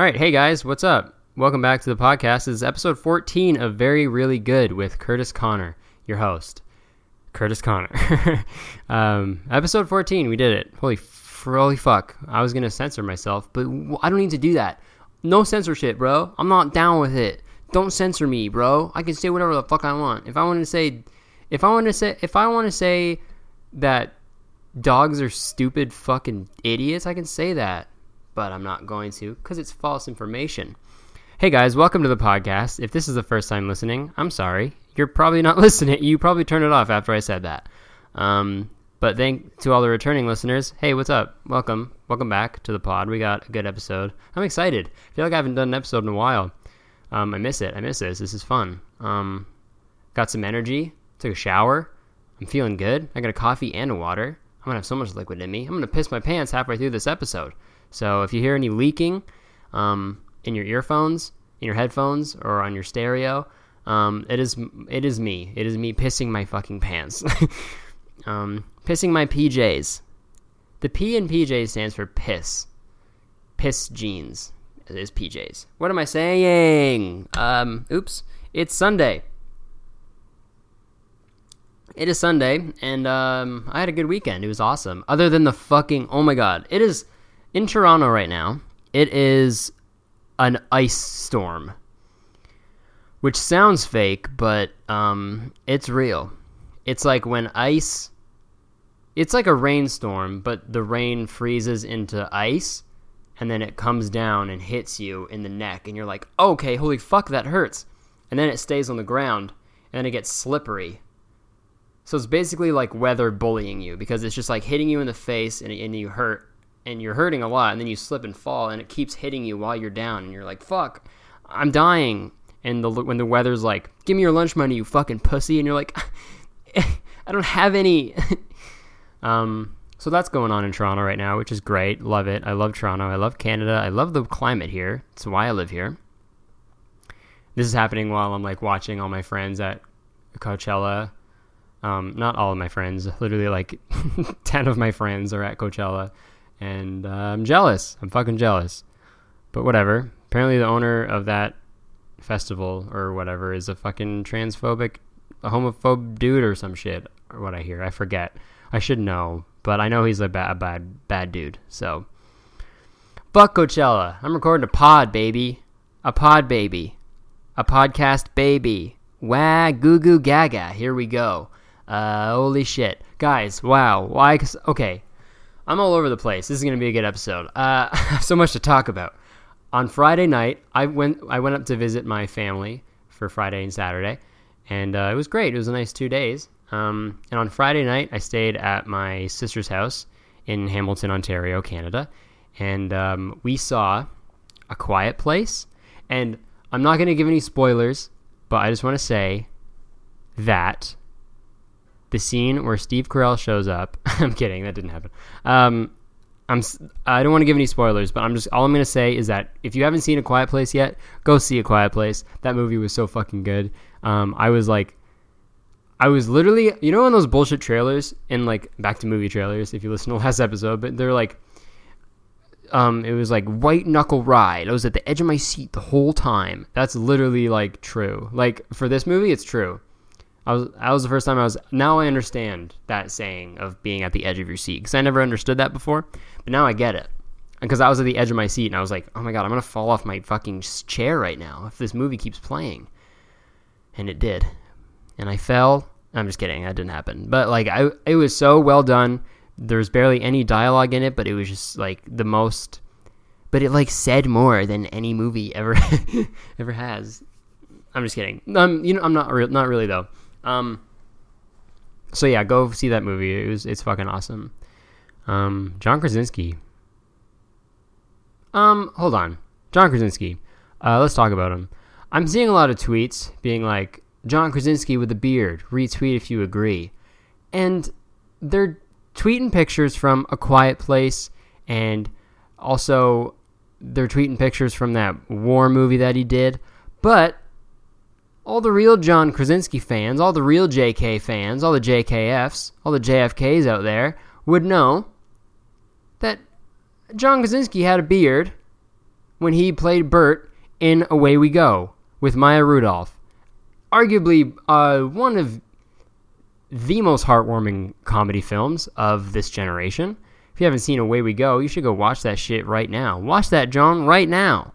All right, hey guys, what's up? Welcome back to the podcast. This is episode 14 of Very Really Good with Curtis Conner, your host. Curtis Conner. um, episode 14, we did it. Holy, f- holy fuck. I was going to censor myself, but I don't need to do that. No censorship, bro. I'm not down with it. Don't censor me, bro. I can say whatever the fuck I want. If I want to say, if I want to say, if I want to say that dogs are stupid fucking idiots, I can say that. But I'm not going to because it's false information. Hey guys, welcome to the podcast. If this is the first time listening, I'm sorry. You're probably not listening. You probably turned it off after I said that. Um, but thank to all the returning listeners. Hey, what's up? Welcome. Welcome back to the pod. We got a good episode. I'm excited. I feel like I haven't done an episode in a while. Um, I miss it. I miss this. This is fun. Um, got some energy. Took a shower. I'm feeling good. I got a coffee and a water. I'm gonna have so much liquid in me. I'm gonna piss my pants halfway through this episode. So if you hear any leaking um, in your earphones, in your headphones, or on your stereo, um, it is it is me. It is me pissing my fucking pants. um, pissing my PJs. The P in PJ stands for piss. Piss jeans. It is PJs. What am I saying? Um, oops. It's Sunday. It is Sunday, and um, I had a good weekend. It was awesome. Other than the fucking oh my god, it is in Toronto right now. It is an ice storm, which sounds fake, but um, it's real. It's like when ice. It's like a rainstorm, but the rain freezes into ice, and then it comes down and hits you in the neck, and you're like, okay, holy fuck, that hurts. And then it stays on the ground, and then it gets slippery. So it's basically like weather bullying you because it's just like hitting you in the face and, and you hurt and you're hurting a lot and then you slip and fall and it keeps hitting you while you're down and you're like fuck i'm dying. And the, when the weather's like give me your lunch money you fucking pussy and you're like i don't have any. Um, so that's going on in toronto right now which is great. Love it. I love toronto. I love canada. I love the climate here. It's why i live here. This is happening while i'm like watching all my friends at coachella. Um, not all of my friends. Literally like 10 of my friends are at coachella and uh, I'm jealous. I'm fucking jealous. But whatever. Apparently, the owner of that festival or whatever is a fucking transphobic, a homophobe dude or some shit, or what I hear. I forget. I should know, but I know he's a bad, bad, bad dude. So, fuck Coachella. I'm recording a pod, baby. A pod, baby. A podcast, baby. Wah, goo goo gaga. Here we go. Uh, holy shit. Guys, wow. Why? Okay, I'm all over the place. This is going to be a good episode. Uh, I have so much to talk about. On Friday night, I went I went up to visit my family for Friday and Saturday, and uh, it was great. It was a nice two days. Um, and on Friday night, I stayed at my sister's house in Hamilton, Ontario, Canada, and um, we saw A Quiet Place. And I'm not going to give any spoilers, but I just want to say that the scene where Steve Carell shows up. I'm kidding, that didn't happen. Um, I'm I don't want to give any spoilers, but I'm just all I'm gonna say is that if you haven't seen A Quiet Place yet, go see A Quiet Place. That movie was so fucking good. Um, I was like, I was literally, you know, in those bullshit trailers in like back to movie trailers. If you listen to last episode, but they're like, um, it was like white knuckle ride. I was at the edge of my seat the whole time. That's literally like true. Like for this movie, it's true. I was that was the first time I was now I understand that saying of being at the edge of your seat because I never understood that before, but now I get it. Because I was at the edge of my seat and I was like, "Oh my god, I'm gonna fall off my fucking chair right now if this movie keeps playing," and it did, and I fell. I'm just kidding, that didn't happen. But like, I it was so well done. There's barely any dialogue in it, but it was just like the most. But it like said more than any movie ever ever has. I'm just kidding. Um, you know, I'm not re- not really though. Um, so yeah, go see that movie. It was it's fucking awesome. Um, John Krasinski. Um, hold on, John Krasinski. Uh, let's talk about him. I'm seeing a lot of tweets being like John Krasinski with a beard. Retweet if you agree, and they're tweeting pictures from A Quiet Place, and also they're tweeting pictures from that war movie that he did. But all the real John Krasinski fans, all the real JK fans, all the JKFs, all the JFKs out there would know that John Krasinski had a beard when he played Bert in Away We Go with Maya Rudolph. Arguably uh, one of the most heartwarming comedy films of this generation. If you haven't seen Away We Go, you should go watch that shit right now. Watch that, John, right now.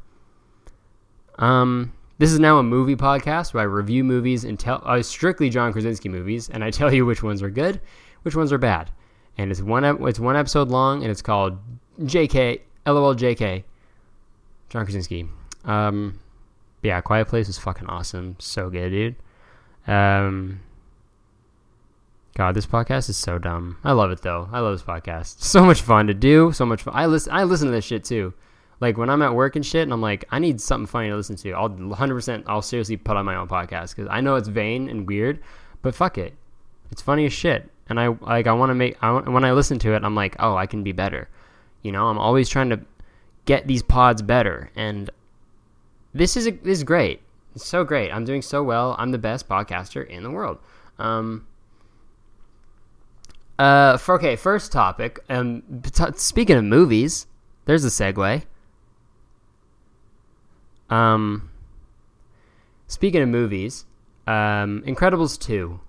Um, this is now a movie podcast where I review movies and tell uh, strictly John Krasinski movies, and I tell you which ones are good, which ones are bad. And it's one it's one episode long, and it's called J.K. LOL J.K. John Krasinski. Um, yeah, Quiet Place is fucking awesome, so good, dude. Um, God, this podcast is so dumb. I love it though. I love this podcast. So much fun to do. So much fun. I listen. I listen to this shit too. Like when I'm at work and shit, and I'm like, I need something funny to listen to. I'll 100%, I'll seriously put on my own podcast because I know it's vain and weird, but fuck it, it's funny as shit. And I like. I want to make. I, when I listen to it, I'm like, oh, I can be better. You know, I'm always trying to get these pods better, and this is a, this is great. It's so great. I'm doing so well. I'm the best podcaster in the world. Um, uh, for, okay, first topic. Um, t- speaking of movies, there's a segue. Um, speaking of movies, um, Incredibles two.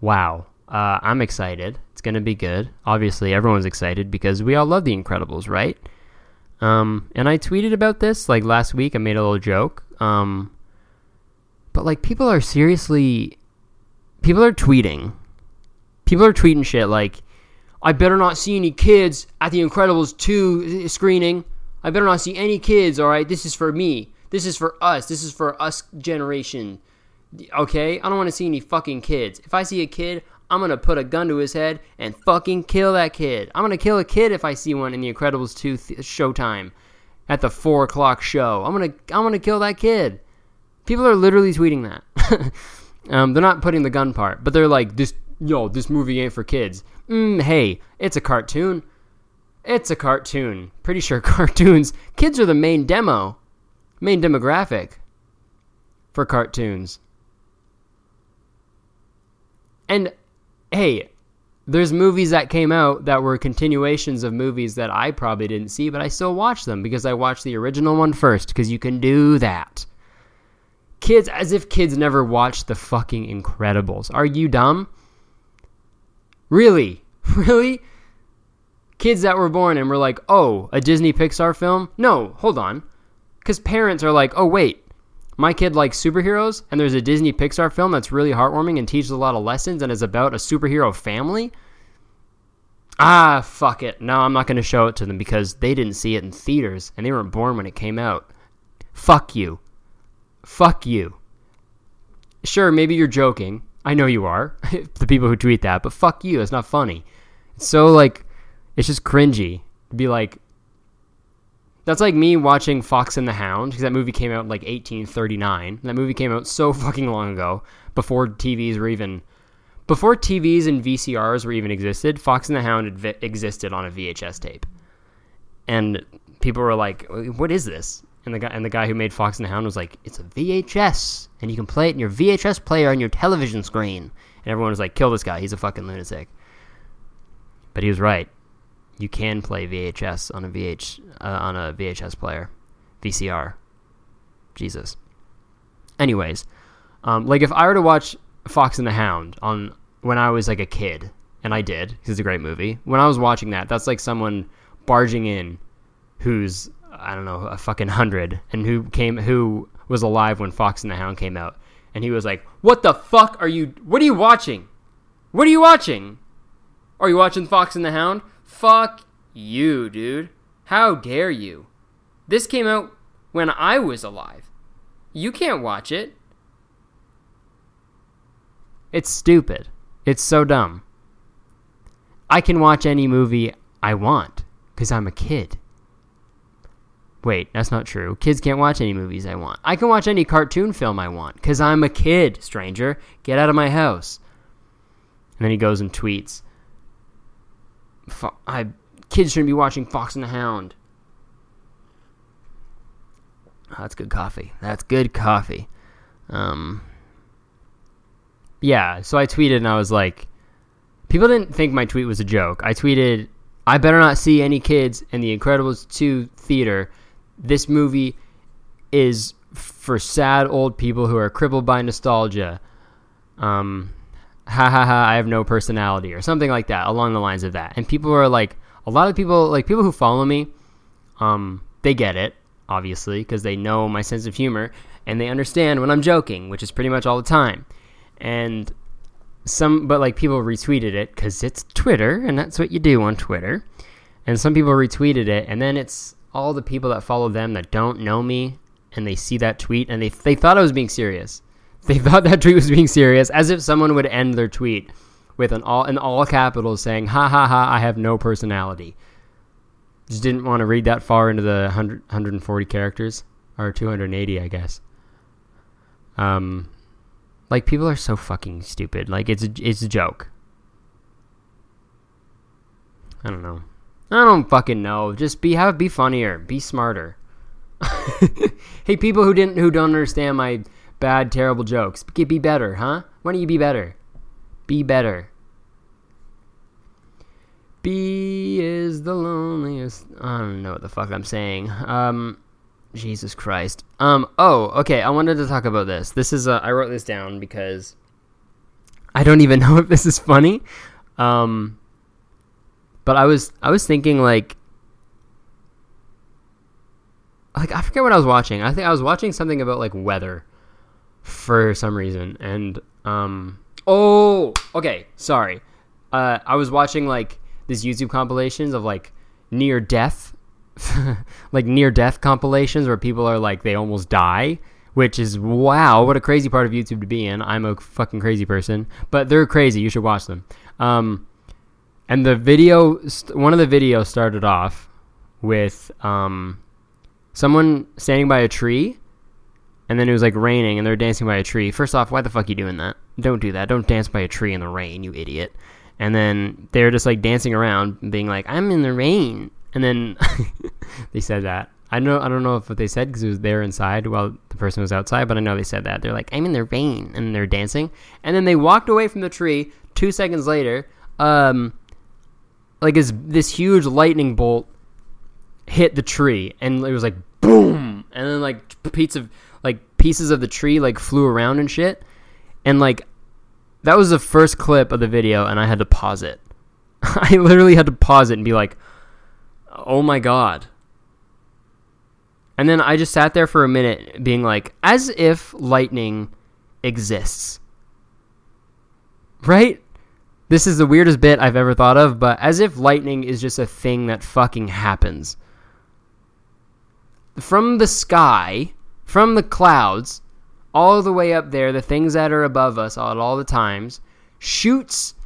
Wow, uh, I'm excited. It's gonna be good. Obviously, everyone's excited because we all love the Incredibles, right? Um, and I tweeted about this like last week. I made a little joke. Um, but like people are seriously, people are tweeting people are tweeting shit like, I better not see any kids at the Incredibles 2 screening. I better not see any kids, alright? This is for me. This is for us. This is for us generation. Okay? I don't want to see any fucking kids. If I see a kid, I'm going to put a gun to his head and fucking kill that kid. I'm going to kill a kid if I see one in the Incredibles 2 th- showtime at the 4 o'clock show. I'm going to I'm gonna kill that kid. People are literally tweeting that. um, they're not putting the gun part, but they're like, this yo, this movie ain't for kids. Mm, hey, it's a cartoon. It's a cartoon. Pretty sure cartoons, kids are the main demo, main demographic for cartoons. And hey, there's movies that came out that were continuations of movies that I probably didn't see, but I still watched them because I watched the original one first because you can do that. Kids, as if kids never watched the fucking Incredibles. Are you dumb? Really? Really? Kids that were born and were like, oh, a Disney Pixar film? No, hold on. Because parents are like, oh, wait, my kid likes superheroes and there's a Disney Pixar film that's really heartwarming and teaches a lot of lessons and is about a superhero family? Ah, fuck it. No, I'm not going to show it to them because they didn't see it in theaters and they weren't born when it came out. Fuck you. Fuck you. Sure, maybe you're joking, I know you are, the people who tweet that, but fuck you. It's not funny. It's so like, it's just cringy. Be like, that's like me watching Fox and the Hound because that movie came out in like 1839. That movie came out so fucking long ago before TVs were even before TVs and VCRs were even existed. Fox and the Hound existed on a VHS tape, and people were like, "What is this?" And the guy and the guy who made Fox and the Hound was like, "It's a VHS, and you can play it in your VHS player on your television screen." And everyone was like, "Kill this guy! He's a fucking lunatic." But he was right. You can play VHS on a VH uh, on a VHS player, VCR. Jesus. Anyways, um, like if I were to watch Fox and the Hound on when I was like a kid, and I did, because it's a great movie. When I was watching that, that's like someone barging in who's I don't know, a fucking hundred, and who came, who was alive when Fox and the Hound came out, and he was like, "What the fuck are you? What are you watching? What are you watching? Are you watching Fox and the Hound? Fuck you, dude! How dare you? This came out when I was alive. You can't watch it. It's stupid. It's so dumb. I can watch any movie I want because I'm a kid. Wait, that's not true. Kids can't watch any movies I want. I can watch any cartoon film I want because I'm a kid, stranger. Get out of my house. And then he goes and tweets, I, kids shouldn't be watching Fox and the Hound. Oh, that's good coffee. That's good coffee. Um, yeah, so I tweeted and I was like, people didn't think my tweet was a joke. I tweeted, I better not see any kids in the Incredibles 2 theater this movie is for sad old people who are crippled by nostalgia. Um, ha ha ha, I have no personality, or something like that, along the lines of that. And people are like, a lot of people, like people who follow me, um, they get it, obviously, because they know my sense of humor and they understand when I'm joking, which is pretty much all the time. And some, but like people retweeted it because it's Twitter, and that's what you do on Twitter. And some people retweeted it, and then it's all the people that follow them that don't know me, and they see that tweet, and they they thought I was being serious. They thought that tweet was being serious, as if someone would end their tweet with an all in all capitals saying, "Ha ha ha! I have no personality." Just didn't want to read that far into the 100, 140 characters or 280, I guess. Um, like people are so fucking stupid. Like it's a, it's a joke. I don't know. I don't fucking know. Just be have be funnier, be smarter. hey, people who didn't who don't understand my bad, terrible jokes, be better, huh? Why don't you be better? Be better. B is the loneliest. I don't know what the fuck I'm saying. Um, Jesus Christ. Um. Oh, okay. I wanted to talk about this. This is. Uh, I wrote this down because I don't even know if this is funny. Um. But I was I was thinking like like I forget what I was watching. I think I was watching something about like weather for some reason, and um. Oh, okay. Sorry. Uh, I was watching like these YouTube compilations of like near death like near death compilations where people are like they almost die, which is wow, what a crazy part of YouTube to be in. I'm a fucking crazy person, but they're crazy. You should watch them. Um, and the video, one of the videos started off with um, someone standing by a tree, and then it was like raining, and they're dancing by a tree. First off, why the fuck are you doing that? Don't do that. Don't dance by a tree in the rain, you idiot. And then they're just like dancing around, being like, "I'm in the rain," And then they said that. I know I don't know if what they said because it was there inside while the person was outside, but I know they said that. They're like, "I'm in their vein," and they're dancing. And then they walked away from the tree. Two seconds later, um, like this this huge lightning bolt hit the tree, and it was like boom, and then like like pieces of the tree like flew around and shit, and like that was the first clip of the video, and I had to pause it. I literally had to pause it and be like oh my god. And then I just sat there for a minute being like, as if lightning exists. Right? This is the weirdest bit I've ever thought of, but as if lightning is just a thing that fucking happens. From the sky, from the clouds, all the way up there, the things that are above us at all the times, shoots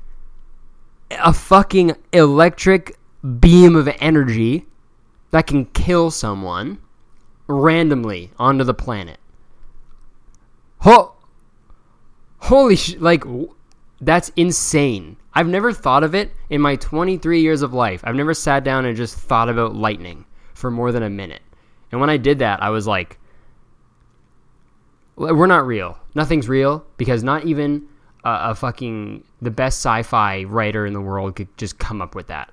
a fucking electric beam of energy that can kill someone randomly onto the planet. Ho- holy sh- like that's insane. I've never thought of it in my 23 years of life. I've never sat down and just thought about lightning for more than a minute. And when I did that, I was like we're not real. Nothing's real because not even a, a fucking the best sci-fi writer in the world could just come up with that.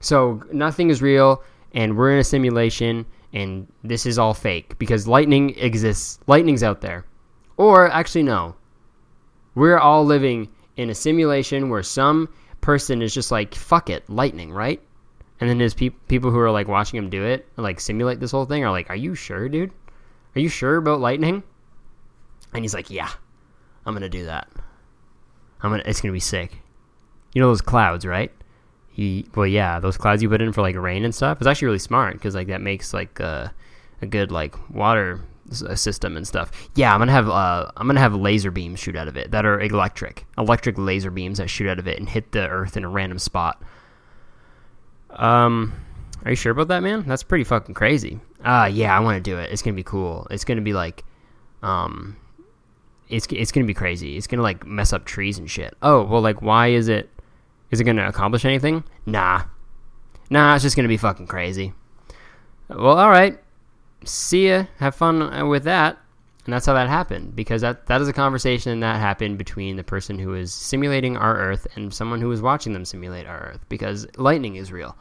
So nothing is real, and we're in a simulation, and this is all fake because lightning exists. Lightning's out there. Or actually, no. We're all living in a simulation where some person is just like, fuck it, lightning, right? And then there's pe- people who are like watching him do it, like simulate this whole thing, are like, are you sure, dude? Are you sure about lightning? And he's like, yeah, I'm gonna do that. I'm gonna. It's gonna be sick. You know those clouds, right? he well yeah those clouds you put in for like rain and stuff it's actually really smart because like that makes like uh, a good like water system and stuff yeah i'm gonna have uh, i'm gonna have laser beams shoot out of it that are electric electric laser beams that shoot out of it and hit the earth in a random spot um are you sure about that man that's pretty fucking crazy uh yeah i want to do it it's gonna be cool it's gonna be like um it's, it's gonna be crazy it's gonna like mess up trees and shit oh well like why is it is it to accomplish anything? Nah. Nah, it's just to be fucking crazy. Well, all right. See ya. Have fun uh, with that. And that's how that happened because that that is a conversation that happened between the person who is simulating our Earth and someone who is watching them simulate our Earth because lightning is real.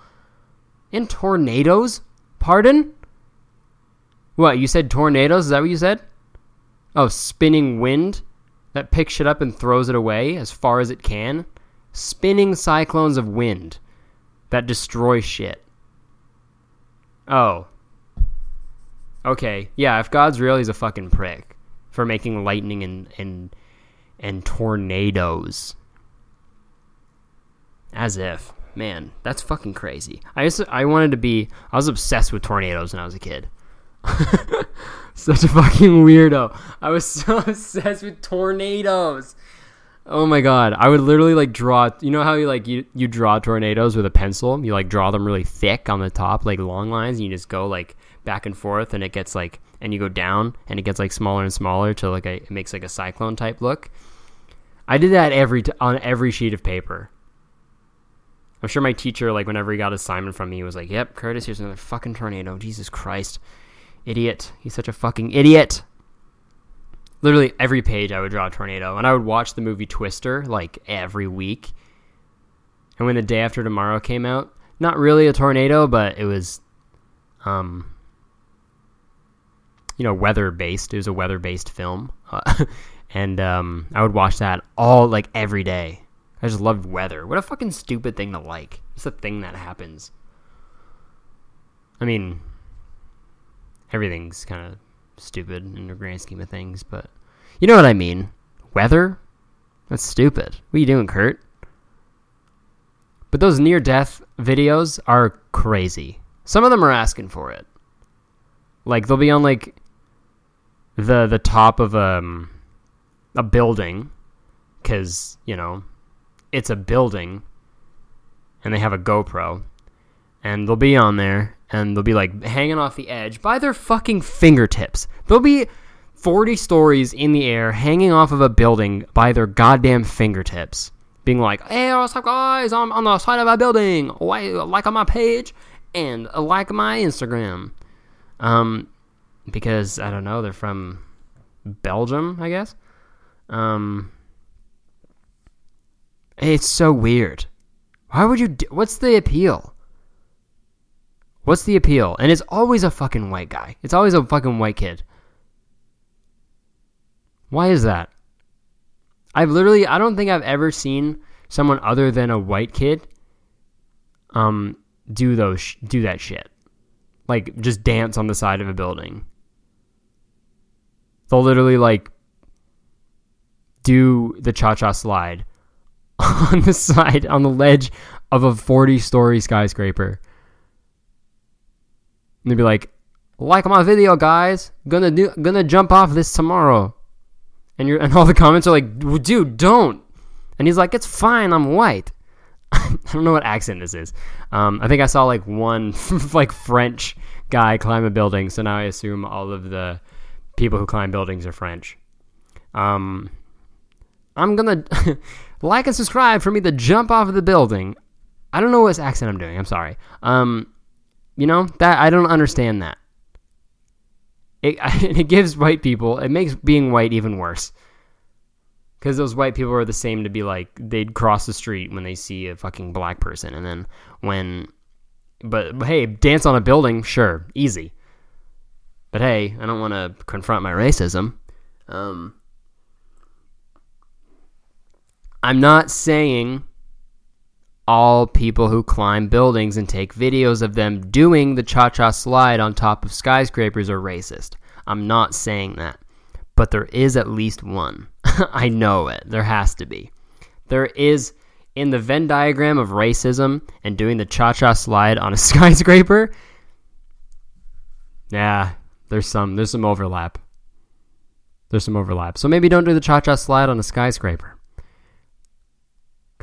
And tornadoes? Pardon? What, you said tornadoes? Is that what you said? Oh, spinning wind that picks shit up and throws it away as far as it can? Spinning cyclones of wind that destroy shit. Oh. Okay, yeah, if God's real, he's a fucking prick for making lightning and and and tornadoes. As if, man, that's fucking crazy. I just, I wanted to be I was obsessed with tornadoes when I was a kid. Such a fucking weirdo. I was so obsessed with tornadoes. Oh my god, I would literally like draw. You know how you like you you draw tornadoes with a pencil? You like draw them really thick on the top, like long lines, and you just go like back and forth, and it gets like, and you go down, and it gets like smaller and smaller till like a, it makes like a cyclone type look. I did that every t- on every sheet of paper. I'm sure my teacher, like whenever he got assignment from me, was like, "Yep, Curtis, here's another fucking tornado. Jesus Christ, idiot! He's such a fucking idiot." literally every page I would draw a tornado, and I would watch the movie Twister like every week. And when the day after tomorrow came out, not really a tornado, but it was, um, you know, weather based. It was a weather based film, and um, I would watch that all like every day. I just loved weather. What a fucking stupid thing to like. It's a thing that happens. I mean, everything's kind of stupid in the grand scheme of things, but you know what I mean. Weather? That's stupid. What are you doing, Kurt? But those near death videos are crazy. Some of them are asking for it. Like they'll be on like the the top of um a building cuz, you know, it's a building and they have a GoPro and they'll be on there and they'll be like hanging off the edge by their fucking fingertips. They'll be 40 stories in the air hanging off of a building by their goddamn fingertips. Being like, hey, what's up, guys? I'm on the side of a building. Like on my page and like my Instagram. Um, because, I don't know, they're from Belgium, I guess. Um, it's so weird. Why would you do, what's the appeal? What's the appeal? And it's always a fucking white guy. It's always a fucking white kid. Why is that? I've literally I don't think I've ever seen someone other than a white kid um do those do that shit. Like just dance on the side of a building. They'll literally like do the cha-cha slide on the side on the ledge of a 40 story skyscraper and they'd be like, "Like my video, guys. Gonna do, gonna jump off this tomorrow." And you're, and all the comments are like, "Dude, don't." And he's like, "It's fine. I'm white." I don't know what accent this is. Um, I think I saw like one like French guy climb a building, so now I assume all of the people who climb buildings are French. Um, I'm gonna like and subscribe for me to jump off of the building. I don't know what accent I'm doing. I'm sorry. Um, you know that I don't understand that. It it gives white people it makes being white even worse. Because those white people are the same to be like they'd cross the street when they see a fucking black person, and then when, but, but hey, dance on a building, sure, easy. But hey, I don't want to confront my racism. Um, I'm not saying all people who climb buildings and take videos of them doing the cha cha slide on top of skyscrapers are racist. I'm not saying that. But there is at least one. I know it. There has to be. There is, in the Venn diagram of racism and doing the cha cha slide on a skyscraper, yeah, there's some there's some overlap. There's some overlap. So maybe don't do the cha cha slide on a skyscraper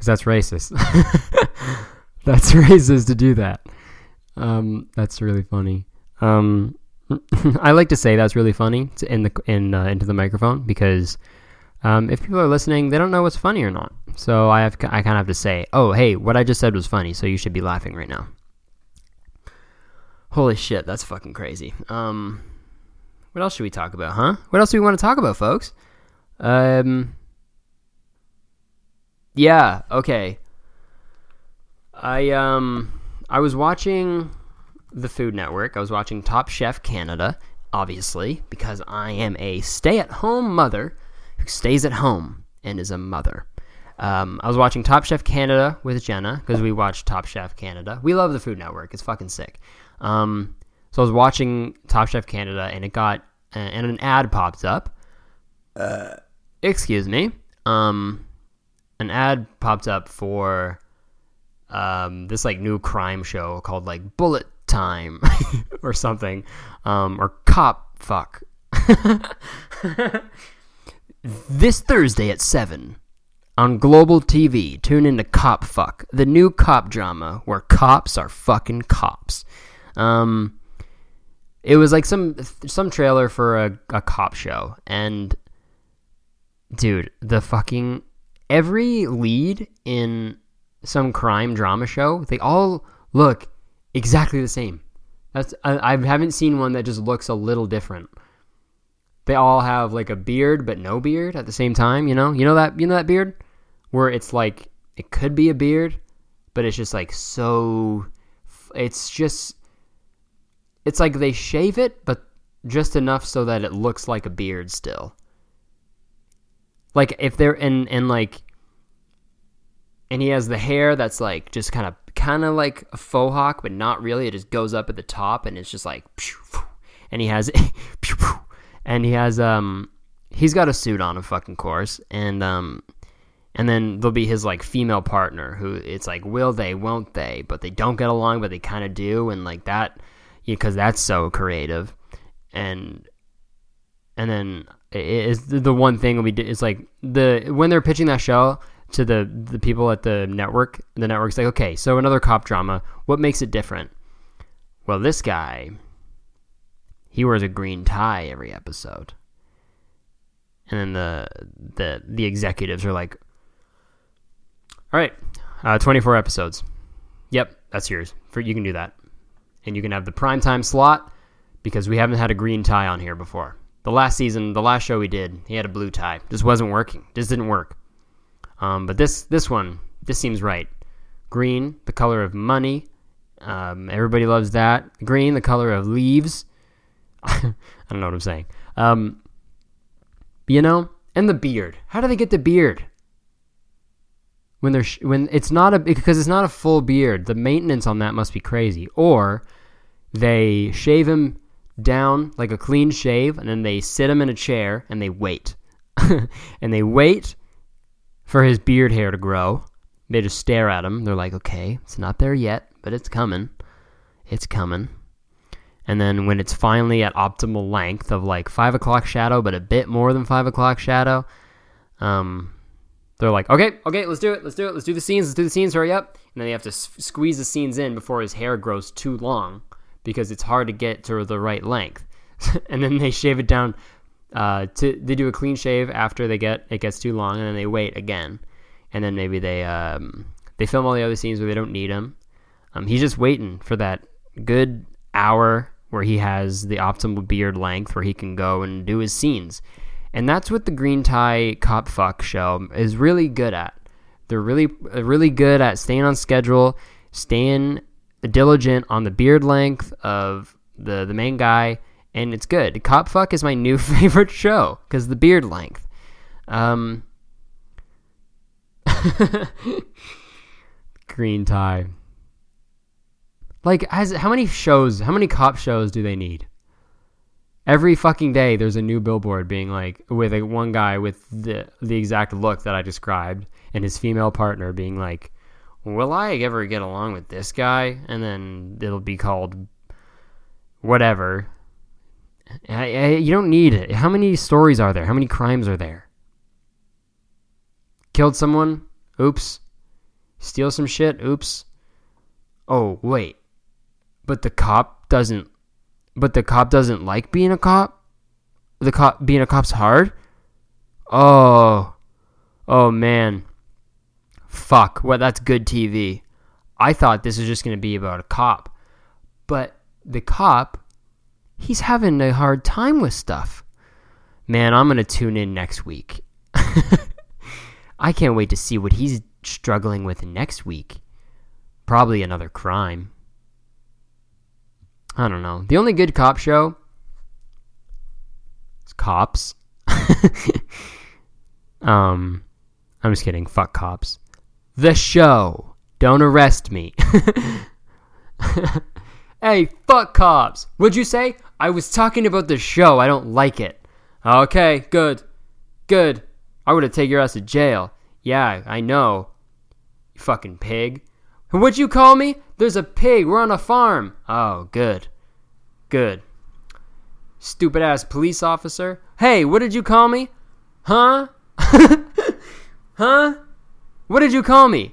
because that's racist. that's racist to do that. Um, that's really funny. Um, I like to say that's really funny in the in uh, into the microphone because um, if people are listening, they don't know what's funny or not. So I have I kind of have to say, oh hey, what I just said was funny, so you should be laughing right now. Holy shit, that's fucking crazy. Um, what else should we talk about, huh? What else do we want to talk about, folks? Um, yeah, okay. I um I was watching the Food Network. I was watching Top Chef Canada, obviously, because I am a stay-at-home mother who stays at home and is a mother. Um, I was watching Top Chef Canada with Jenna because we watch Top Chef Canada. We love the Food Network; it's fucking sick. Um, so I was watching Top Chef Canada, and it got and an ad popped up. Uh, excuse me. Um, an ad popped up for um, this like new crime show called like Bullet Time or something, um, or Cop Fuck. this Thursday at seven on Global TV, tune into Cop Fuck, the new cop drama where cops are fucking cops. Um, it was like some some trailer for a, a cop show, and dude, the fucking every lead in some crime drama show, they all look exactly the same. That's I, I haven't seen one that just looks a little different. They all have like a beard but no beard at the same time, you know? You know that you know that beard where it's like it could be a beard, but it's just like so it's just it's like they shave it but just enough so that it looks like a beard still. Like if they're in in like and he has the hair that's like just kind of kind of like a faux hawk, but not really. It just goes up at the top, and it's just like, and he has, and he has um, he's got a suit on, of fucking course, and um, and then there'll be his like female partner who it's like, will they, won't they? But they don't get along, but they kind of do, and like that, because yeah, that's so creative, and and then is the one thing we did is like the when they're pitching that show to the the people at the network. The network's like, okay, so another cop drama. What makes it different? Well, this guy, he wears a green tie every episode, and then the the the executives are like, all right, uh, twenty four episodes. Yep, that's yours. For you can do that, and you can have the prime time slot because we haven't had a green tie on here before. The last season, the last show we did, he had a blue tie. Just wasn't working. Just didn't work. Um, but this this one, this seems right. Green, the color of money. Um, everybody loves that. Green, the color of leaves. I don't know what I'm saying. Um, you know, and the beard. How do they get the beard? When they're sh- when it's not a because it's not a full beard. The maintenance on that must be crazy. Or they shave him down like a clean shave, and then they sit him in a chair and they wait, and they wait for his beard hair to grow. They just stare at him. They're like, okay, it's not there yet, but it's coming. It's coming. And then when it's finally at optimal length of like five o'clock shadow, but a bit more than five o'clock shadow, um, they're like, okay, okay, let's do it, let's do it, let's do the scenes, let's do the scenes, hurry up. And then they have to s- squeeze the scenes in before his hair grows too long because it's hard to get to the right length. and then they shave it down uh, to they do a clean shave after they get it gets too long, and then they wait again, and then maybe they um, they film all the other scenes where they don't need him. Um, he's just waiting for that good hour where he has the optimal beard length where he can go and do his scenes, and that's what the Green Tie Cop Fuck show is really good at. They're really really good at staying on schedule, staying diligent on the beard length of the the main guy and it's good. Cop Fuck is my new favorite show because the beard length. Um, green tie. Like, has how many shows? How many cop shows do they need? Every fucking day, there's a new billboard being like with a one guy with the the exact look that I described, and his female partner being like, "Will I ever get along with this guy?" And then it'll be called whatever I, I, you don't need it. How many stories are there? How many crimes are there? Killed someone? Oops. Steal some shit? Oops. Oh, wait. But the cop doesn't but the cop doesn't like being a cop? The cop being a cop's hard? Oh. Oh man. Fuck. Well, that's good TV. I thought this was just going to be about a cop. But the cop he's having a hard time with stuff. Man, I'm going to tune in next week. I can't wait to see what he's struggling with next week. Probably another crime. I don't know. The only good cop show is Cops. um, I'm just kidding. Fuck cops. The show. Don't arrest me. hey, fuck cops. What'd you say? I was talking about the show. I don't like it. Okay, good. Good. I would have taken your ass to jail. Yeah, I know. You fucking pig. What'd you call me? There's a pig. We're on a farm. Oh, good. Good. Stupid ass police officer. Hey, what did you call me? Huh? huh? What did you call me?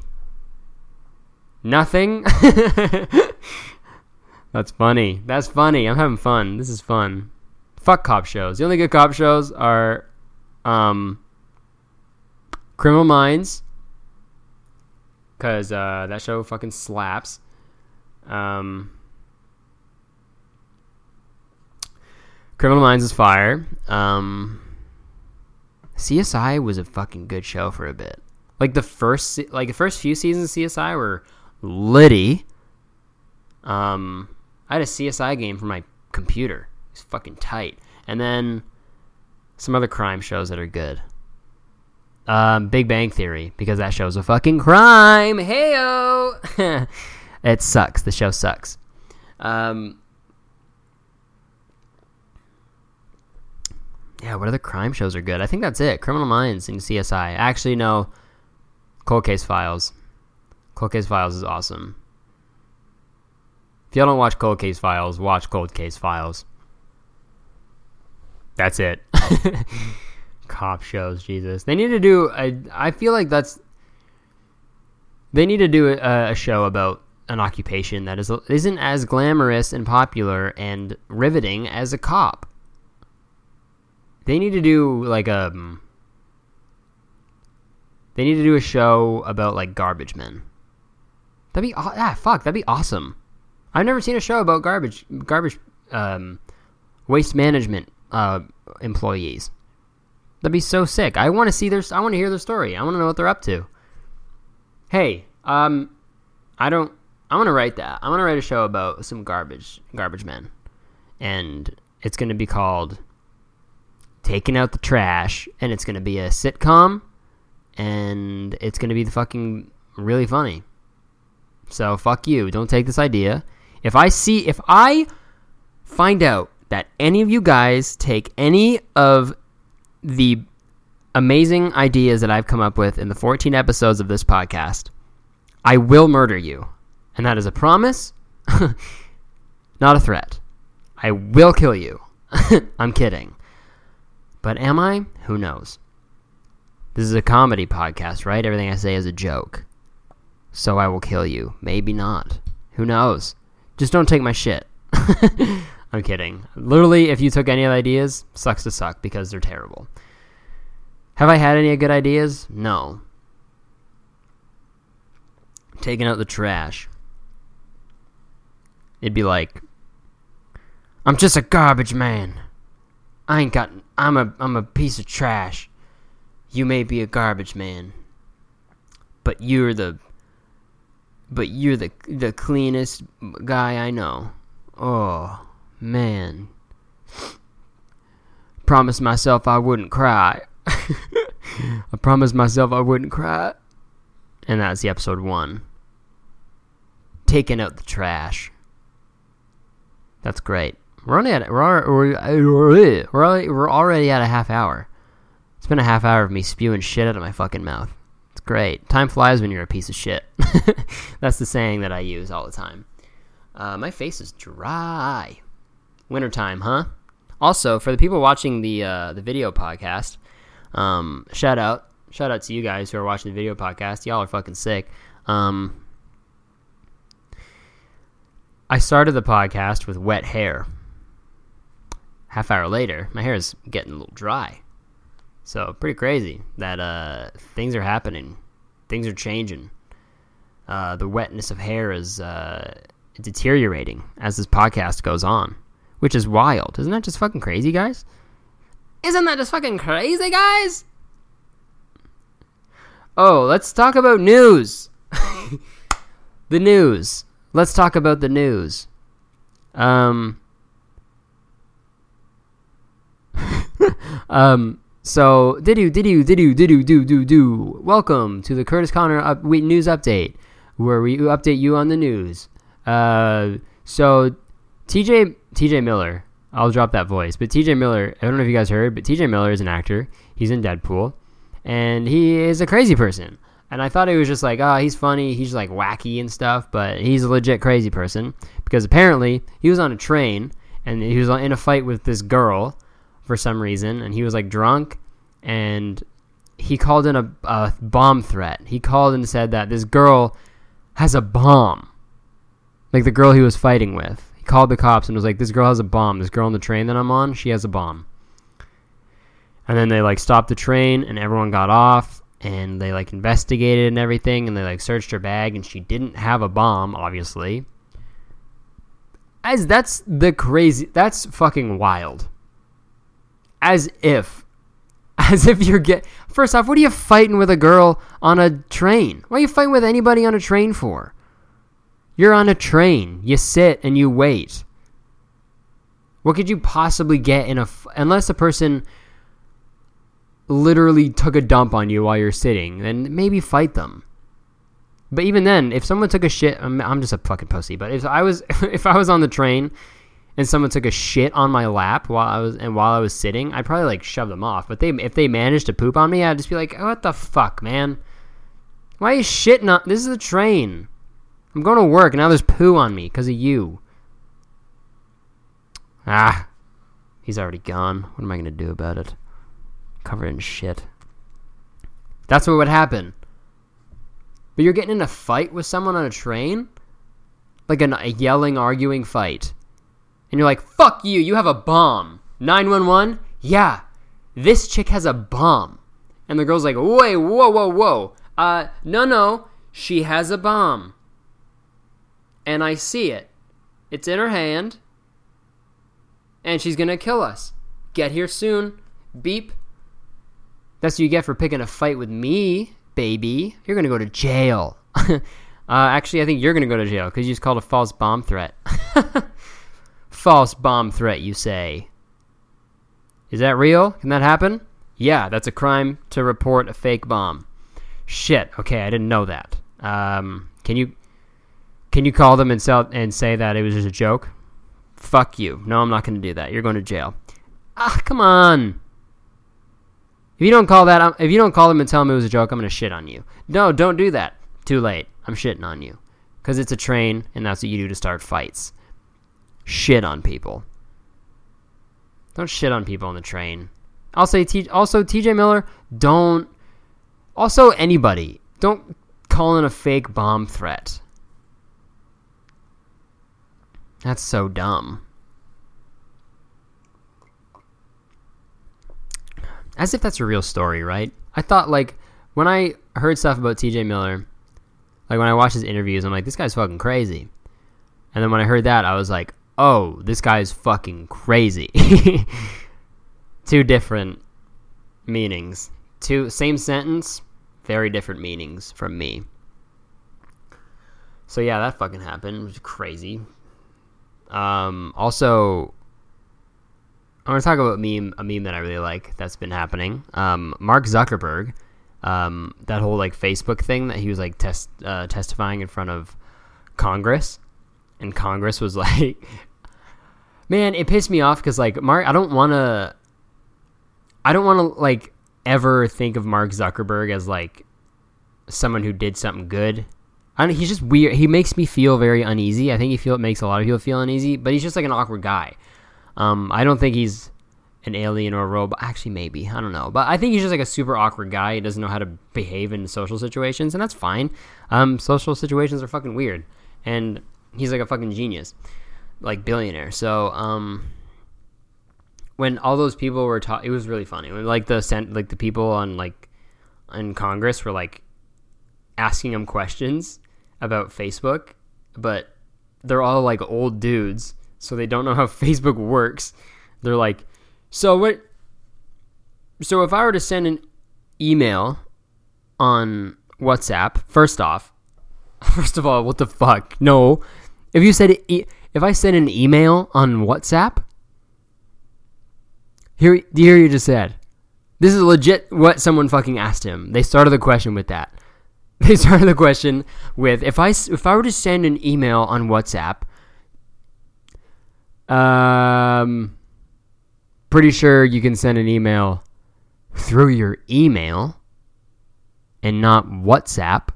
Nothing? That's funny. That's funny. I'm having fun. This is fun. Fuck cop shows. The only good cop shows are um Criminal Minds cuz uh that show fucking slaps. Um Criminal Minds is fire. Um CSI was a fucking good show for a bit. Like the first like the first few seasons of CSI were litty. Um I had a CSI game for my computer. It's fucking tight. And then some other crime shows that are good. Um, Big Bang Theory because that show's a fucking crime. Heyo. it sucks. The show sucks. Um, yeah, what other crime shows are good? I think that's it. Criminal Minds and CSI. Actually, no. Cold Case Files. Cold Case Files is awesome. If y'all don't watch Cold Case Files, watch Cold Case Files. That's it. Cop shows, Jesus. They need to do. I I feel like that's. They need to do a, a show about an occupation that is isn't as glamorous and popular and riveting as a cop. They need to do like a. Um, they need to do a show about like garbage men. That'd be ah fuck. That'd be awesome. I've never seen a show about garbage garbage um, waste management uh, employees. That'd be so sick. I want to see their. I want to hear their story. I want to know what they're up to. Hey, um, I don't. I want to write that. I want to write a show about some garbage garbage men, and it's going to be called "Taking Out the Trash," and it's going to be a sitcom, and it's going to be the fucking really funny. So fuck you. Don't take this idea. If I see, if I find out that any of you guys take any of the amazing ideas that I've come up with in the 14 episodes of this podcast, I will murder you. And that is a promise, not a threat. I will kill you. I'm kidding. But am I? Who knows? This is a comedy podcast, right? Everything I say is a joke. So I will kill you. Maybe not. Who knows? Just don't take my shit. I'm kidding. Literally, if you took any of the ideas, sucks to suck because they're terrible. Have I had any good ideas? No. Taking out the trash. It'd be like, I'm just a garbage man. I ain't got. I'm a. I'm a piece of trash. You may be a garbage man, but you're the but you're the the cleanest guy I know. Oh man. Promised myself I wouldn't cry. I promised myself I wouldn't cry. And that's the episode one. Taking out the trash. That's great. We're only at we're already, we're already at a half hour. It's been a half hour of me spewing shit out of my fucking mouth It's great. Time flies when you're a piece of shit. That's the saying that I use all the time. Uh, my face is dry. Wintertime, huh? Also, for the people watching the uh, the video podcast, um, shout out, shout out to you guys who are watching the video podcast. Y'all are fucking sick. Um, I started the podcast with wet hair. Half hour later, my hair is getting a little dry. So pretty crazy that uh, things are happening, things are changing. Uh, the wetness of hair is uh, deteriorating as this podcast goes on, which is wild. Isn't that just fucking crazy, guys? Isn't that just fucking crazy, guys? Oh, let's talk about news. the news. Let's talk about the news. Um, um, so did you did you did you did you do do do? Welcome to the Curtis Conner up, news update, where we update you on the news. Uh, so TJ TJ Miller, I'll drop that voice, but TJ Miller, I don't know if you guys heard, but TJ Miller is an actor. He's in Deadpool, and he is a crazy person. And I thought he was just like, oh, he's funny, he's like wacky and stuff, but he's a legit crazy person because apparently he was on a train and he was in a fight with this girl for some reason, and he was like drunk, and he called in a, a bomb threat. He called and said that this girl has a bomb, like the girl he was fighting with. He called the cops and was like, "This girl has a bomb. This girl on the train that I'm on, she has a bomb." And then they like stopped the train, and everyone got off, and they like investigated and everything, and they like searched her bag, and she didn't have a bomb, obviously. As that's the crazy. That's fucking wild as if as if you're get first off what are you fighting with a girl on a train? What are you fighting with anybody on a train for? You're on a train. You sit and you wait. What could you possibly get in a unless a person literally took a dump on you while you're sitting then maybe fight them. But even then if someone took a shit i'm, I'm just a fucking pussy but if i was if i was on the train and someone took a shit on my lap while I was and while I was sitting, I'd probably like shove them off. But they if they managed to poop on me, I'd just be like, "What the fuck, man? Why are you shitting on? This is a train. I'm going to work and now there's poo on me because of you." Ah, he's already gone. What am I gonna do about it? Covered in shit. That's what would happen. But you're getting in a fight with someone on a train, like a yelling, arguing fight and you're like, fuck you, you have a bomb. 911? Yeah, this chick has a bomb. And the girl's like, wait, whoa, whoa, whoa. Uh, no, no, she has a bomb. And I see it. It's in her hand. And she's gonna kill us. Get here soon. Beep. That's what you get for picking a fight with me, baby. You're gonna go to jail. uh, actually, I think you're gonna go to jail because you just called a false bomb threat. False bomb threat, you say. Is that real? Can that happen? Yeah, that's a crime to report a fake bomb. Shit. Okay, I didn't know that. Um, can you can you call them and sell and say that it was just a joke? Fuck you. No, I'm not going to do that. You're going to jail. Ah, come on. If you don't call that, if you don't call them and tell them it was a joke, I'm going to shit on you. No, don't do that. Too late. I'm shitting on you because it's a train, and that's what you do to start fights shit on people. Don't shit on people on the train. I'll say T- also TJ Miller, don't also anybody, don't call in a fake bomb threat. That's so dumb. As if that's a real story, right? I thought like when I heard stuff about TJ Miller, like when I watched his interviews, I'm like, this guy's fucking crazy. And then when I heard that, I was like, oh, this guy is fucking crazy. Two different meanings. Two same sentence, very different meanings from me. So yeah, that fucking happened. It was crazy. Um, also, I want to talk about meme a meme that I really like that's been happening. Um, Mark Zuckerberg, um, that whole like Facebook thing that he was like test uh, testifying in front of Congress, and Congress was like man, it pissed me off because like Mark, I don't want to, I don't want to like ever think of Mark Zuckerberg as like someone who did something good. I don't, he's just weird. He makes me feel very uneasy. I think he feel it makes a lot of people feel uneasy, but he's just like an awkward guy. Um, I don't think he's an alien or a robot. Actually, maybe I don't know, but I think he's just like a super awkward guy. He doesn't know how to behave in social situations, and that's fine. Um, social situations are fucking weird, and he's like a fucking genius like billionaire. So um, when all those people were taught, it was really funny. Like the sent like the people on like in Congress were like asking him questions about Facebook, but they're all like old dudes, so they don't know how Facebook works. They're like, so what? So if I were to send an email on WhatsApp, first off, first of all, what the fuck? No, if you said if I send an email on WhatsApp, here, hear you just said? This is legit what someone fucking asked him. They started the question with that. They started the question with if I if I were to send an email on WhatsApp, um, pretty sure you can send an email through your email and not WhatsApp.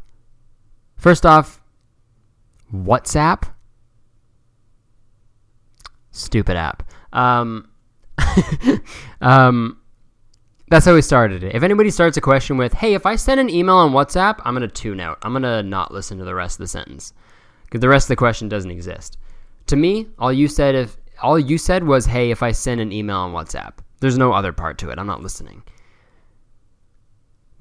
First off, WhatsApp, stupid app. Um, um, that's how we started it. If anybody starts a question with, "Hey, if I send an email on WhatsApp," I'm gonna tune out. I'm gonna not listen to the rest of the sentence because the rest of the question doesn't exist. To me, all you said if all you said was, "Hey, if I send an email on WhatsApp," there's no other part to it. I'm not listening.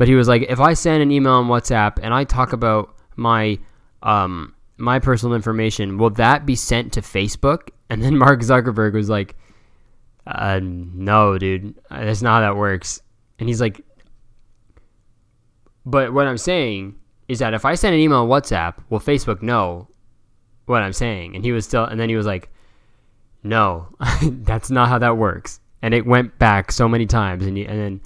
But he was like, if I send an email on WhatsApp and I talk about my um, my personal information, will that be sent to Facebook? And then Mark Zuckerberg was like, uh, no, dude, that's not how that works. And he's like, but what I'm saying is that if I send an email on WhatsApp, will Facebook know what I'm saying? And he was still, and then he was like, no, that's not how that works. And it went back so many times, and, and then,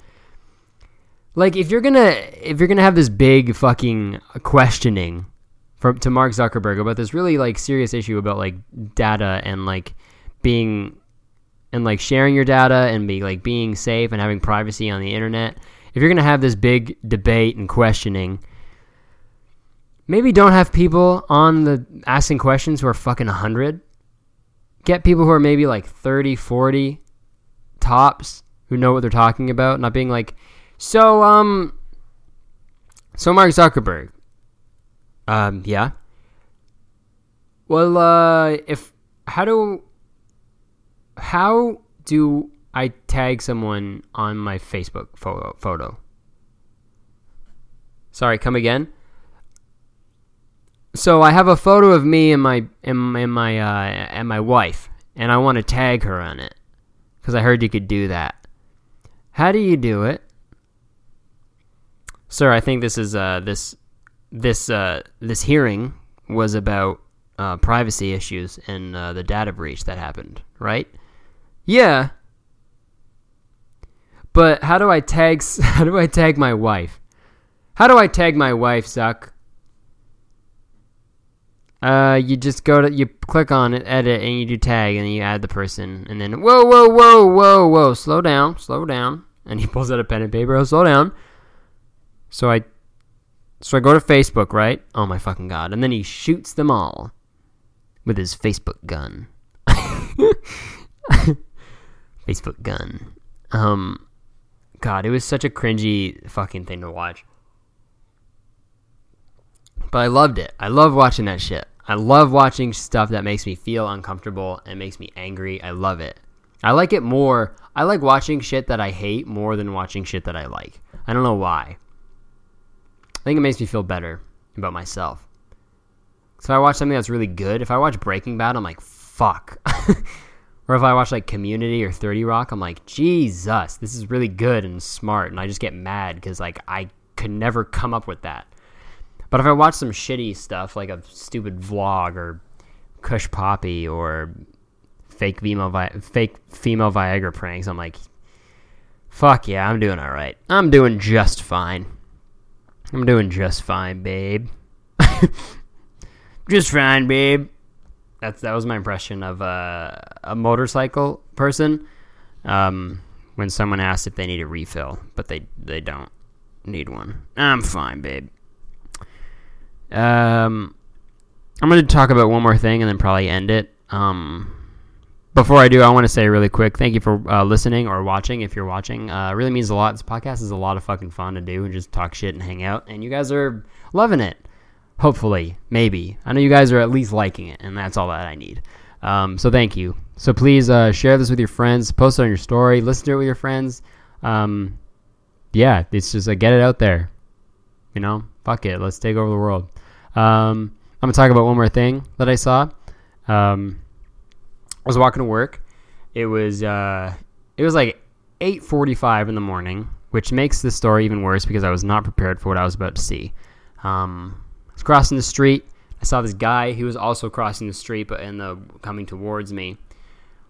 like, if you're gonna if you're gonna have this big fucking questioning from to Mark Zuckerberg about this really like serious issue about like data and like being and like sharing your data and be like being safe and having privacy on the internet, if you're to have this big debate and questioning, maybe don't have people on the asking questions who are fucking 100. Get people who are maybe like 30, 40 tops who know what they're talking about, not being like, so, um, so Mark Zuckerberg, um, yeah. Well, uh, if, how do, how do I tag someone on my Facebook photo? photo? Sorry, come again. So I have a photo of me and my and, and my uh, and my wife, and I want to tag her on it because I heard you could do that. How do you do it, sir? I think this is uh, this this uh, this hearing was about uh, privacy issues and uh, the data breach that happened, right? Yeah. But how do I tag how do I tag my wife? How do I tag my wife, Zuck? Uh, you just go to you click on it, edit, and you do tag, and then you add the person, and then whoa, whoa, whoa, whoa, whoa, slow down, slow down, and he pulls out a pen and paper. Oh, slow down. So I, so I go to Facebook, right? Oh my fucking god! And then he shoots them all with his Facebook gun. Facebook gun. Um, God, it was such a cringy fucking thing to watch. But I loved it. I love watching that shit. I love watching stuff that makes me feel uncomfortable and makes me angry. I love it. I like it more. I like watching shit that I hate more than watching shit that I like. I don't know why. I think it makes me feel better about myself. So if I watch something that's really good, if I watch Breaking Bad, I'm like, fuck. Or if I watch like Community or 30 Rock, I'm like, Jesus, this is really good and smart. And I just get mad because like I could never come up with that. But if I watch some shitty stuff like a stupid vlog or Kush Poppy or fake female, Vi- fake female Viagra pranks, I'm like, fuck yeah, I'm doing all right. I'm doing just fine. I'm doing just fine, babe. just fine, babe. That's that was my impression of uh, a motorcycle person. Um, when someone asks if they need a refill, but they they don't need one. I'm fine, babe. Um, I'm going to talk about one more thing and then probably end it. Um, before I do, I want to say really quick, thank you for uh, listening or watching. If you're watching, uh, really means a lot. This podcast is a lot of fucking fun to do and just talk shit and hang out, and you guys are loving it. Hopefully, maybe. I know you guys are at least liking it, and that's all that I need. Um, so thank you. So please uh, share this with your friends, post it on your story, listen to it with your friends. Um, yeah, it's just like get it out there. You know, fuck it, let's take over the world. Um, I'm gonna talk about one more thing that I saw. Um, I was walking to work. It was uh, it was like 8:45 in the morning, which makes the story even worse because I was not prepared for what I was about to see. Um, I was crossing the street. I saw this guy who was also crossing the street, but in the coming towards me.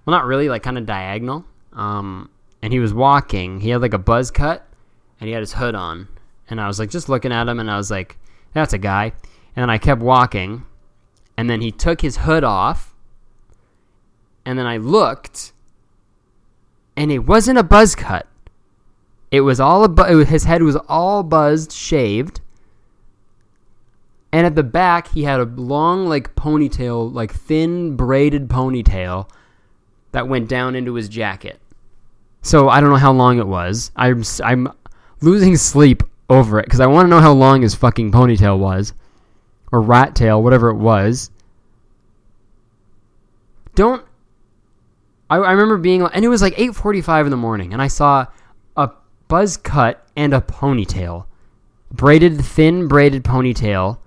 Well, not really, like kind of diagonal. Um, and he was walking. He had like a buzz cut, and he had his hood on. And I was like just looking at him, and I was like, "That's a guy." And then I kept walking, and then he took his hood off, and then I looked, and it wasn't a buzz cut. It was all a bu- his head was all buzzed, shaved, and at the back he had a long like ponytail, like thin braided ponytail that went down into his jacket. So I don't know how long it was. I'm I'm losing sleep over it because I want to know how long his fucking ponytail was, or rat tail, whatever it was. Don't. I, I remember being, and it was like 8:45 in the morning, and I saw a buzz cut and a ponytail, braided, thin braided ponytail,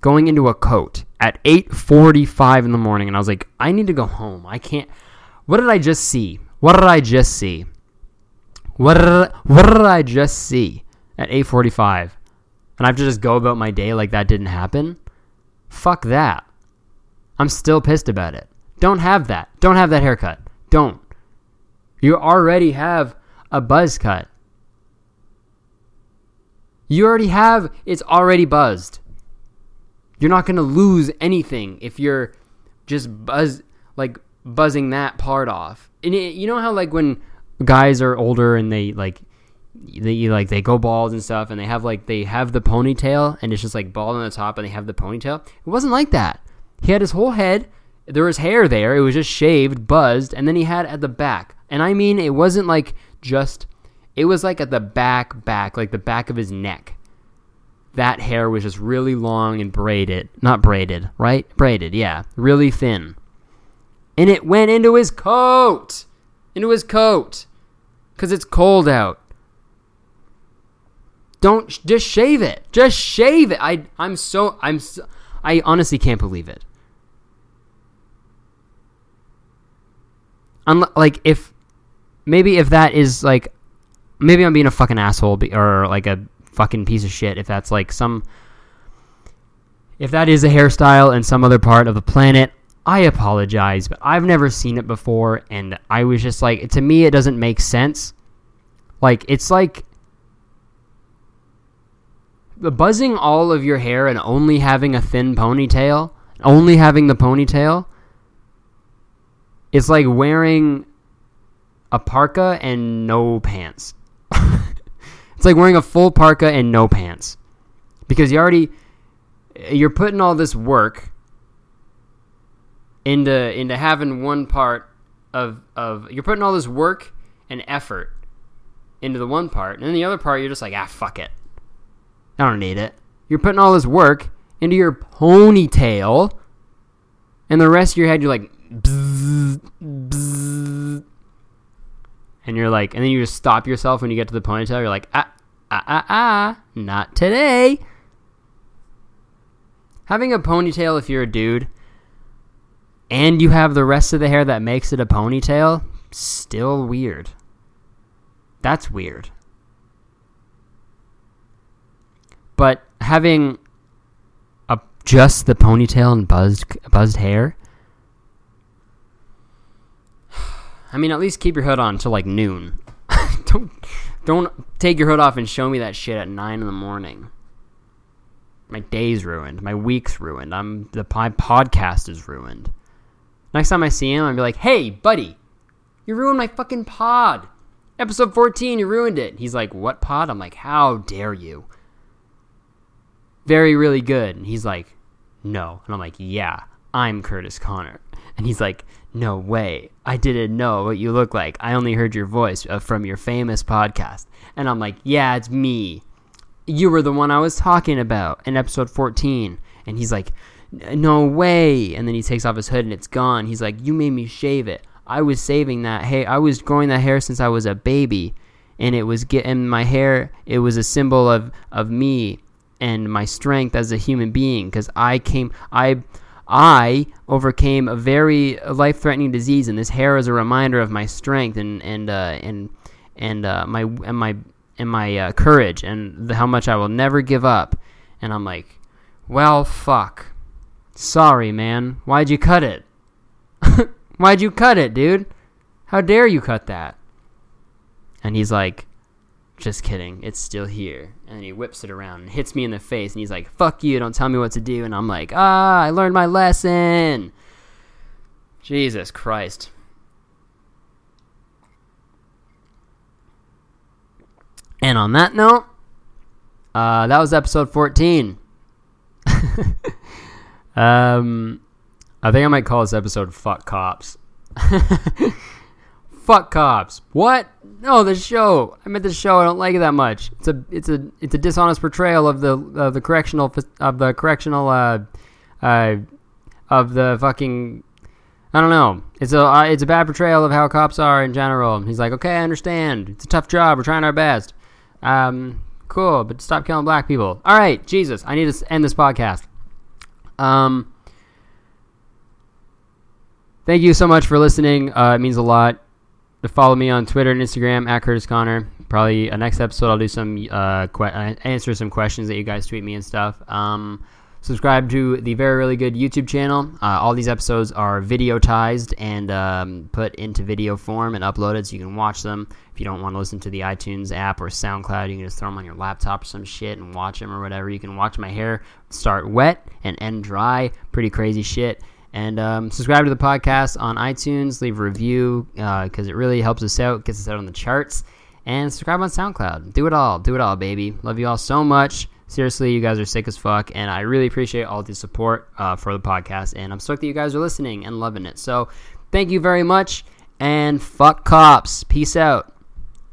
going into a coat at 8:45 in the morning, and I was like, I need to go home. I can't. What did I just see? What did I just see? What did, what did I just see at 8:45? And I have to just go about my day like that didn't happen? Fuck that. I'm still pissed about it. Don't have that. Don't have that haircut. Don't. You already have a buzz cut. You already have it's already buzzed. You're not going to lose anything if you're just buzz like buzzing that part off. And it, you know how like when guys are older and they like they like they go bald and stuff and they have like they have the ponytail and it's just like bald on the top and they have the ponytail. It wasn't like that. He had his whole head. There was hair there. It was just shaved, buzzed, and then he had at the back. And I mean, it wasn't like just. It was like at the back, back, like the back of his neck. That hair was just really long and braided. Not braided, right? Braided, yeah. Really thin. And it went into his coat. Into his coat. Because it's cold out. Don't just shave it. Just shave it. I I'm so I'm so, I honestly can't believe it. Unle- like if maybe if that is like maybe I'm being a fucking asshole be- or like a fucking piece of shit if that's like some if that is a hairstyle in some other part of the planet I apologize but I've never seen it before and I was just like to me it doesn't make sense. Like it's like buzzing all of your hair and only having a thin ponytail only having the ponytail it's like wearing a parka and no pants. it's like wearing a full parka and no pants. Because you already you're putting all this work into into having one part of of you're putting all this work and effort into the one part, and then the other part you're just like, ah, fuck it. I don't need it. You're putting all this work into your ponytail, and the rest of your head you're like, and you're like, and then you just stop yourself when you get to the ponytail. You're like, ah, ah, ah, ah, not today. Having a ponytail if you're a dude, and you have the rest of the hair that makes it a ponytail, still weird. That's weird. But having a just the ponytail and buzzed buzzed hair. I mean, at least keep your hood on till like noon. don't don't take your hood off and show me that shit at nine in the morning. My day's ruined. My week's ruined. I'm the my podcast is ruined. Next time I see him, I'll be like, "Hey, buddy, you ruined my fucking pod. Episode 14, you ruined it." He's like, "What pod?" I'm like, "How dare you?" Very, really good. And he's like, "No," and I'm like, "Yeah, I'm Curtis Conner." And he's like, "No way, I didn't know what you look like. I only heard your voice uh, from your famous podcast." And I'm like, "Yeah, it's me. You were the one I was talking about in episode 14." And he's like, no way and then he takes off his hood and it's gone he's like you made me shave it i was saving that hey i was growing that hair since i was a baby and it was getting my hair it was a symbol of of me and my strength as a human being because i came i i overcame a very life-threatening disease and this hair is a reminder of my strength and and uh, and and uh, my and my and my uh, courage and the, how much i will never give up and i'm like well fuck Sorry, man. Why'd you cut it? Why'd you cut it, dude? How dare you cut that? And he's like, Just kidding. It's still here. And he whips it around and hits me in the face. And he's like, Fuck you. Don't tell me what to do. And I'm like, Ah, I learned my lesson. Jesus Christ. And on that note, uh, that was episode 14. um, I think I might call this episode "Fuck Cops." Fuck cops. What? No, the show. I meant the show. I don't like it that much. It's a it's a it's a dishonest portrayal of the of the correctional of the correctional uh uh of the fucking I don't know. It's a uh, it's a bad portrayal of how cops are in general. He's like, okay, I understand. It's a tough job. We're trying our best. Um, cool, but stop killing black people. All right, Jesus, I need to end this podcast. Um, thank you so much for listening. Uh, it means a lot. To follow me on Twitter and Instagram at Curtis Conner. Probably a next episode I'll do some uh, que- uh, answer some questions that you guys tweet me and stuff. Um, subscribe to the very really good YouTube channel. Uh, all these episodes are videotized and um, put into video form and uploaded, so you can watch them. If you don't want to listen to the iTunes app or SoundCloud, you can just throw them on your laptop or some shit and watch them or whatever. You can watch my hair start wet and end dry. Pretty crazy shit. And um, subscribe to the podcast on iTunes. Leave a review because uh, it really helps us out, gets us out on the charts. And subscribe on SoundCloud. Do it all. Do it all, baby. Love you all so much. Seriously, you guys are sick as fuck, and I really appreciate all the support uh, for the podcast. And I'm stoked that you guys are listening and loving it. So, thank you very much, and fuck cops. Peace out.